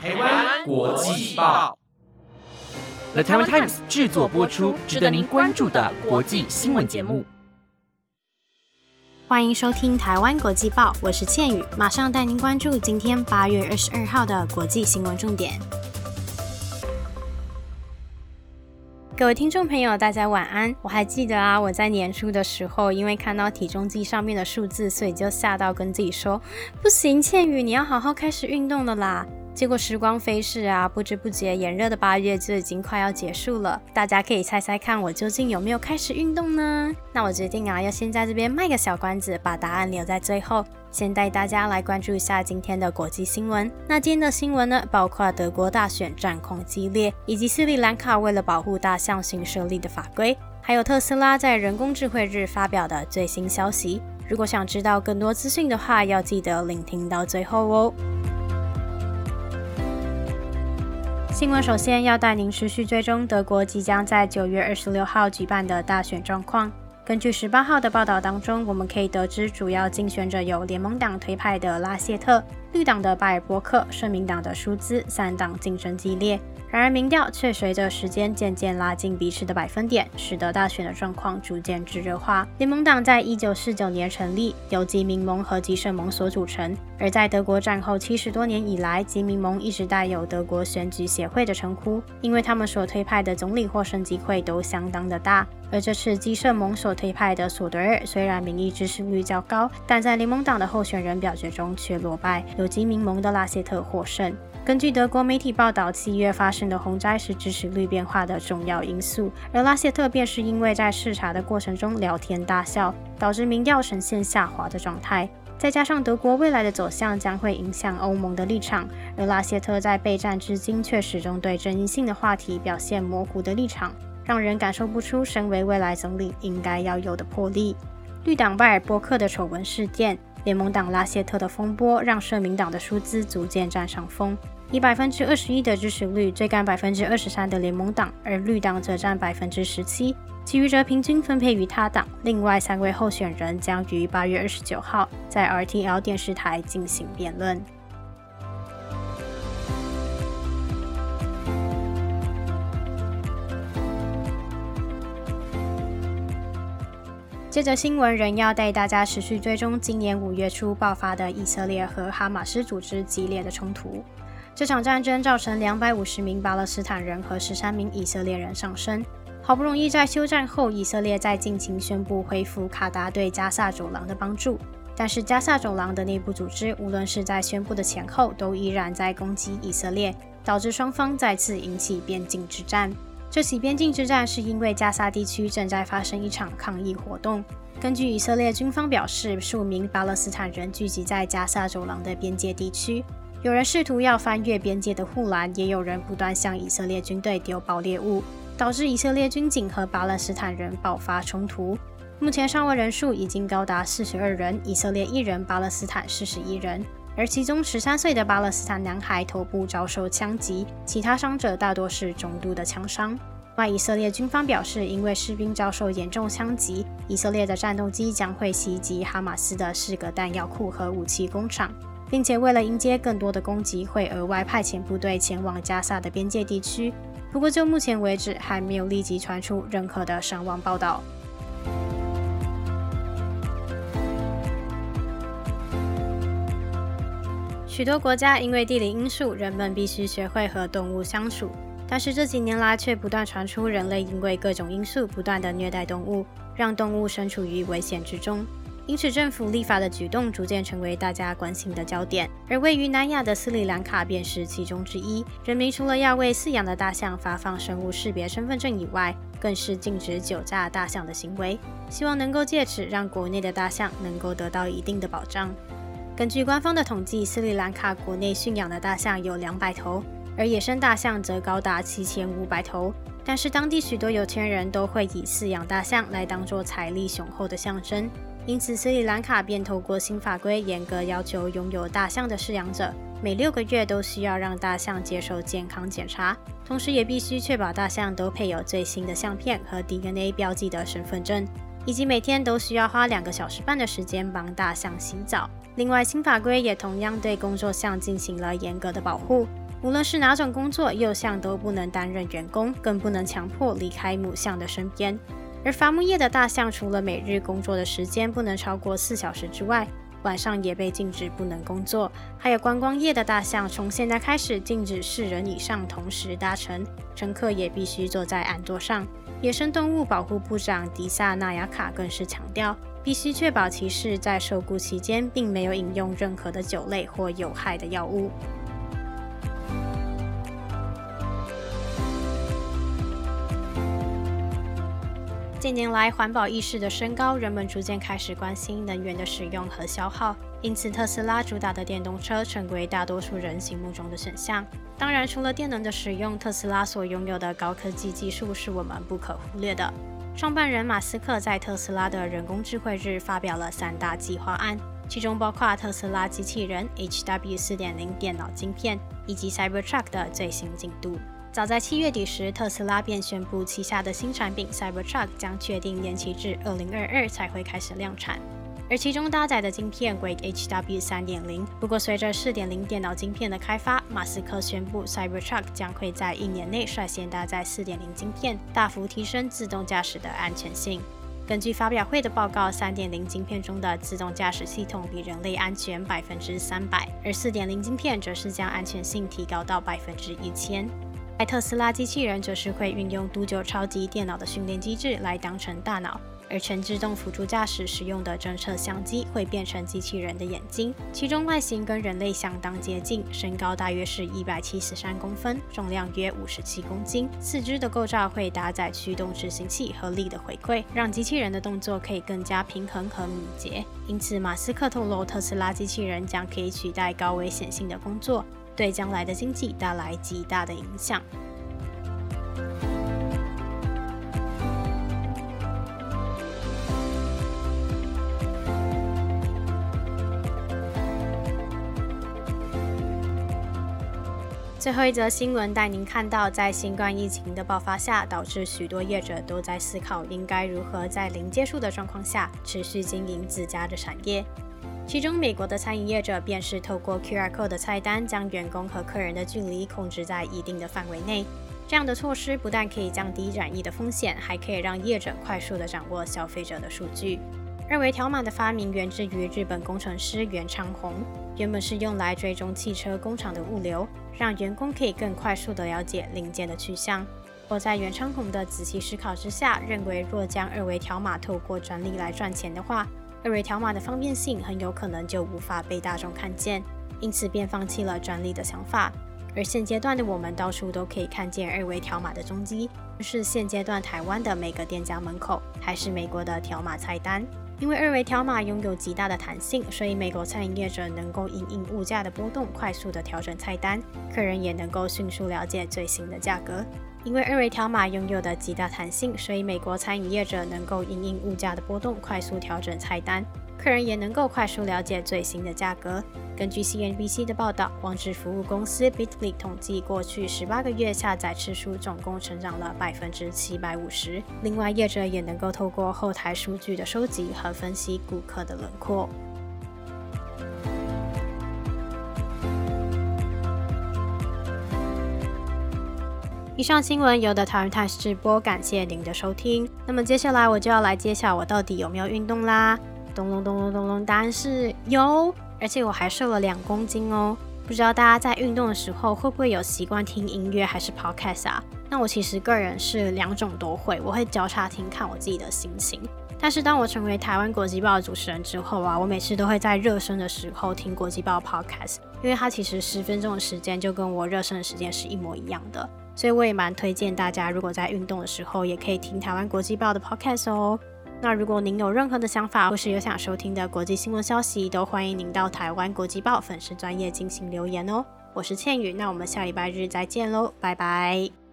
台湾国际报，The Taiwan Times 制作播出，值得您关注的国际新闻节目。欢迎收听《台湾国际报》，我是倩宇，马上带您关注今天八月二十二号的国际新闻重点。各位听众朋友，大家晚安。我还记得啊，我在年初的时候，因为看到体重计上面的数字，所以就吓到跟自己说：“不行，倩宇，你要好好开始运动了啦。”结果时光飞逝啊，不知不觉炎热的八月就已经快要结束了。大家可以猜猜看，我究竟有没有开始运动呢？那我决定啊，要先在这边卖个小关子，把答案留在最后。先带大家来关注一下今天的国际新闻。那今天的新闻呢，包括德国大选战况激烈，以及斯里兰卡为了保护大象新设立的法规，还有特斯拉在人工智慧日发表的最新消息。如果想知道更多资讯的话，要记得聆听到最后哦。新闻首先要带您持续追踪德国即将在九月二十六号举办的大选状况。根据十八号的报道当中，我们可以得知，主要竞选者有联盟党推派的拉谢特、绿党的拜尔伯克、社民党的舒兹，三党竞争激烈。然而，民调却随着时间渐渐拉近彼此的百分点，使得大选的状况逐渐炙热化。联盟党在一九四九年成立，由基民盟和基社盟所组成。而在德国战后七十多年以来，基民盟一直带有德国选举协会的称呼，因为他们所推派的总理获胜机会都相当的大。而这次基社盟所推派的索德尔，虽然民意支持率较高，但在联盟党的候选人表决中却落败，由基民盟的拉谢特获胜。根据德国媒体报道，七月发生的洪灾是支持率变化的重要因素，而拉谢特便是因为在视察的过程中聊天大笑，导致民调呈现下滑的状态。再加上德国未来的走向将会影响欧盟的立场，而拉谢特在备战至今却始终对争议性的话题表现模糊的立场，让人感受不出身为未来总理应该要有的魄力。绿党拜尔波克的丑闻事件，联盟党拉谢特的风波，让社民党的舒兹逐渐占上风。以百分之二十一的支持率追赶百分之二十三的联盟党，而绿党则占百分之十七，其余则平均分配于他党。另外三位候选人将于八月二十九号在 RTL 电视台进行辩论。接着新闻仍要带大家持续追踪今年五月初爆发的以色列和哈马斯组织激烈的冲突。这场战争造成两百五十名巴勒斯坦人和十三名以色列人丧生。好不容易在休战后，以色列在近期宣布恢复卡达对加萨走廊的帮助，但是加萨走廊的内部组织，无论是在宣布的前后，都依然在攻击以色列，导致双方再次引起边境之战。这起边境之战是因为加沙地区正在发生一场抗议活动。根据以色列军方表示，数名巴勒斯坦人聚集在加沙走廊的边界地区。有人试图要翻越边界的护栏，也有人不断向以色列军队丢爆猎物，导致以色列军警和巴勒斯坦人爆发冲突。目前伤亡人数已经高达四十二人，以色列一人，巴勒斯坦四十一人。而其中十三岁的巴勒斯坦男孩头部遭受枪击，其他伤者大多是中度的枪伤。外以色列军方表示，因为士兵遭受严重枪击，以色列的战斗机将会袭击哈马斯的四个弹药库和武器工厂。并且为了迎接更多的攻击，会额外派遣部队前往加萨的边界地区。不过，就目前为止，还没有立即传出任何的伤亡报道。许多国家因为地理因素，人们必须学会和动物相处，但是这几年来却不断传出人类因为各种因素不断的虐待动物，让动物身处于危险之中。因此，政府立法的举动逐渐成为大家关心的焦点，而位于南亚的斯里兰卡便是其中之一。人民除了要为饲养的大象发放生物识别身份证以外，更是禁止酒驾大象的行为，希望能够借此让国内的大象能够得到一定的保障。根据官方的统计，斯里兰卡国内驯养的大象有两百头，而野生大象则高达七千五百头。但是，当地许多有钱人都会以饲养大象来当做财力雄厚的象征。因此，斯里兰卡便透过新法规，严格要求拥有大象的饲养者每六个月都需要让大象接受健康检查，同时也必须确保大象都配有最新的相片和 DNA 标记的身份证，以及每天都需要花两个小时半的时间帮大象洗澡。另外，新法规也同样对工作象进行了严格的保护。无论是哪种工作，幼象都不能担任员工，更不能强迫离开母象的身边。而伐木业的大象，除了每日工作的时间不能超过四小时之外，晚上也被禁止不能工作。还有观光业的大象，从现在开始禁止四人以上同时搭乘，乘客也必须坐在岸座上。野生动物保护部长迪萨纳雅卡更是强调，必须确保骑士在受雇期间并没有饮用任何的酒类或有害的药物。近年来，环保意识的升高，人们逐渐开始关心能源的使用和消耗，因此特斯拉主打的电动车成为大多数人心目中的选项。当然，除了电能的使用，特斯拉所拥有的高科技技术是我们不可忽略的。创办人马斯克在特斯拉的人工智慧日发表了三大计划案，其中包括特斯拉机器人 HW 4.0电脑晶片以及 Cybertruck 的最新进度。早在七月底时，特斯拉便宣布旗下的新产品 Cybertruck 将确定延期至二零二二才会开始量产，而其中搭载的晶片为 HW 三点零。不过，随着四点零电脑晶片的开发，马斯克宣布 Cybertruck 将会在一年内率先搭载四点零晶片，大幅提升自动驾驶的安全性。根据发表会的报告，三点零晶片中的自动驾驶系统比人类安全百分之三百，而四点零晶片则是将安全性提高到百分之一千。在特斯拉机器人则是会运用独九超级电脑的训练机制来当成大脑，而全自动辅助驾驶使用的侦测相机会变成机器人的眼睛，其中外形跟人类相当接近，身高大约是一百七十三公分，重量约五十七公斤，四肢的构造会搭载驱动执行器和力的回馈，让机器人的动作可以更加平衡和敏捷。因此，马斯克透露特斯拉机器人将可以取代高危险性的工作。对将来的经济带来极大的影响。最后一则新闻带您看到，在新冠疫情的爆发下，导致许多业者都在思考应该如何在零接触的状况下持续经营自家的产业。其中，美国的餐饮业者便是透过 QR code 的菜单，将员工和客人的距离控制在一定的范围内。这样的措施不但可以降低染疫的风险，还可以让业者快速地掌握消费者的数据。二维条码的发明源自于日本工程师袁昌宏，原本是用来追踪汽车工厂的物流，让员工可以更快速地了解零件的去向。我在袁昌宏的仔细思考之下，认为若将二维条码透过专利来赚钱的话，二维条码的方便性很有可能就无法被大众看见，因此便放弃了专利的想法。而现阶段的我们到处都可以看见二维条码的踪迹，是现阶段台湾的每个店家门口，还是美国的条码菜单？因为二维条码拥有极大的弹性，所以美国餐饮业者能够因应物价的波动，快速的调整菜单，客人也能够迅速了解最新的价格。因为二维条码拥有的极大弹性，所以美国餐饮业者能够因应物价的波动，快速调整菜单，客人也能够快速了解最新的价格。根据 CNBC 的报道，网址服务公司 Bitly 统计，过去十八个月下载次数总共成长了百分之七百五十。另外，业者也能够透过后台数据的收集和分析顾客的轮廓。以上新闻由 The Times 直播，感谢您的收听。那么接下来我就要来揭晓我到底有没有运动啦！咚隆咚隆咚隆，答案是有，而且我还瘦了两公斤哦。不知道大家在运动的时候会不会有习惯听音乐还是 podcast 啊？那我其实个人是两种都会，我会交叉听，看我自己的心情。但是当我成为台湾国际报的主持人之后啊，我每次都会在热身的时候听国际报 podcast，因为它其实十分钟的时间就跟我热身的时间是一模一样的。所以我也蛮推荐大家，如果在运动的时候，也可以听台湾国际报的 podcast 哦。那如果您有任何的想法，或是有想收听的国际新闻消息，都欢迎您到台湾国际报粉丝专业进行留言哦。我是倩宇，那我们下礼拜日再见喽，拜拜。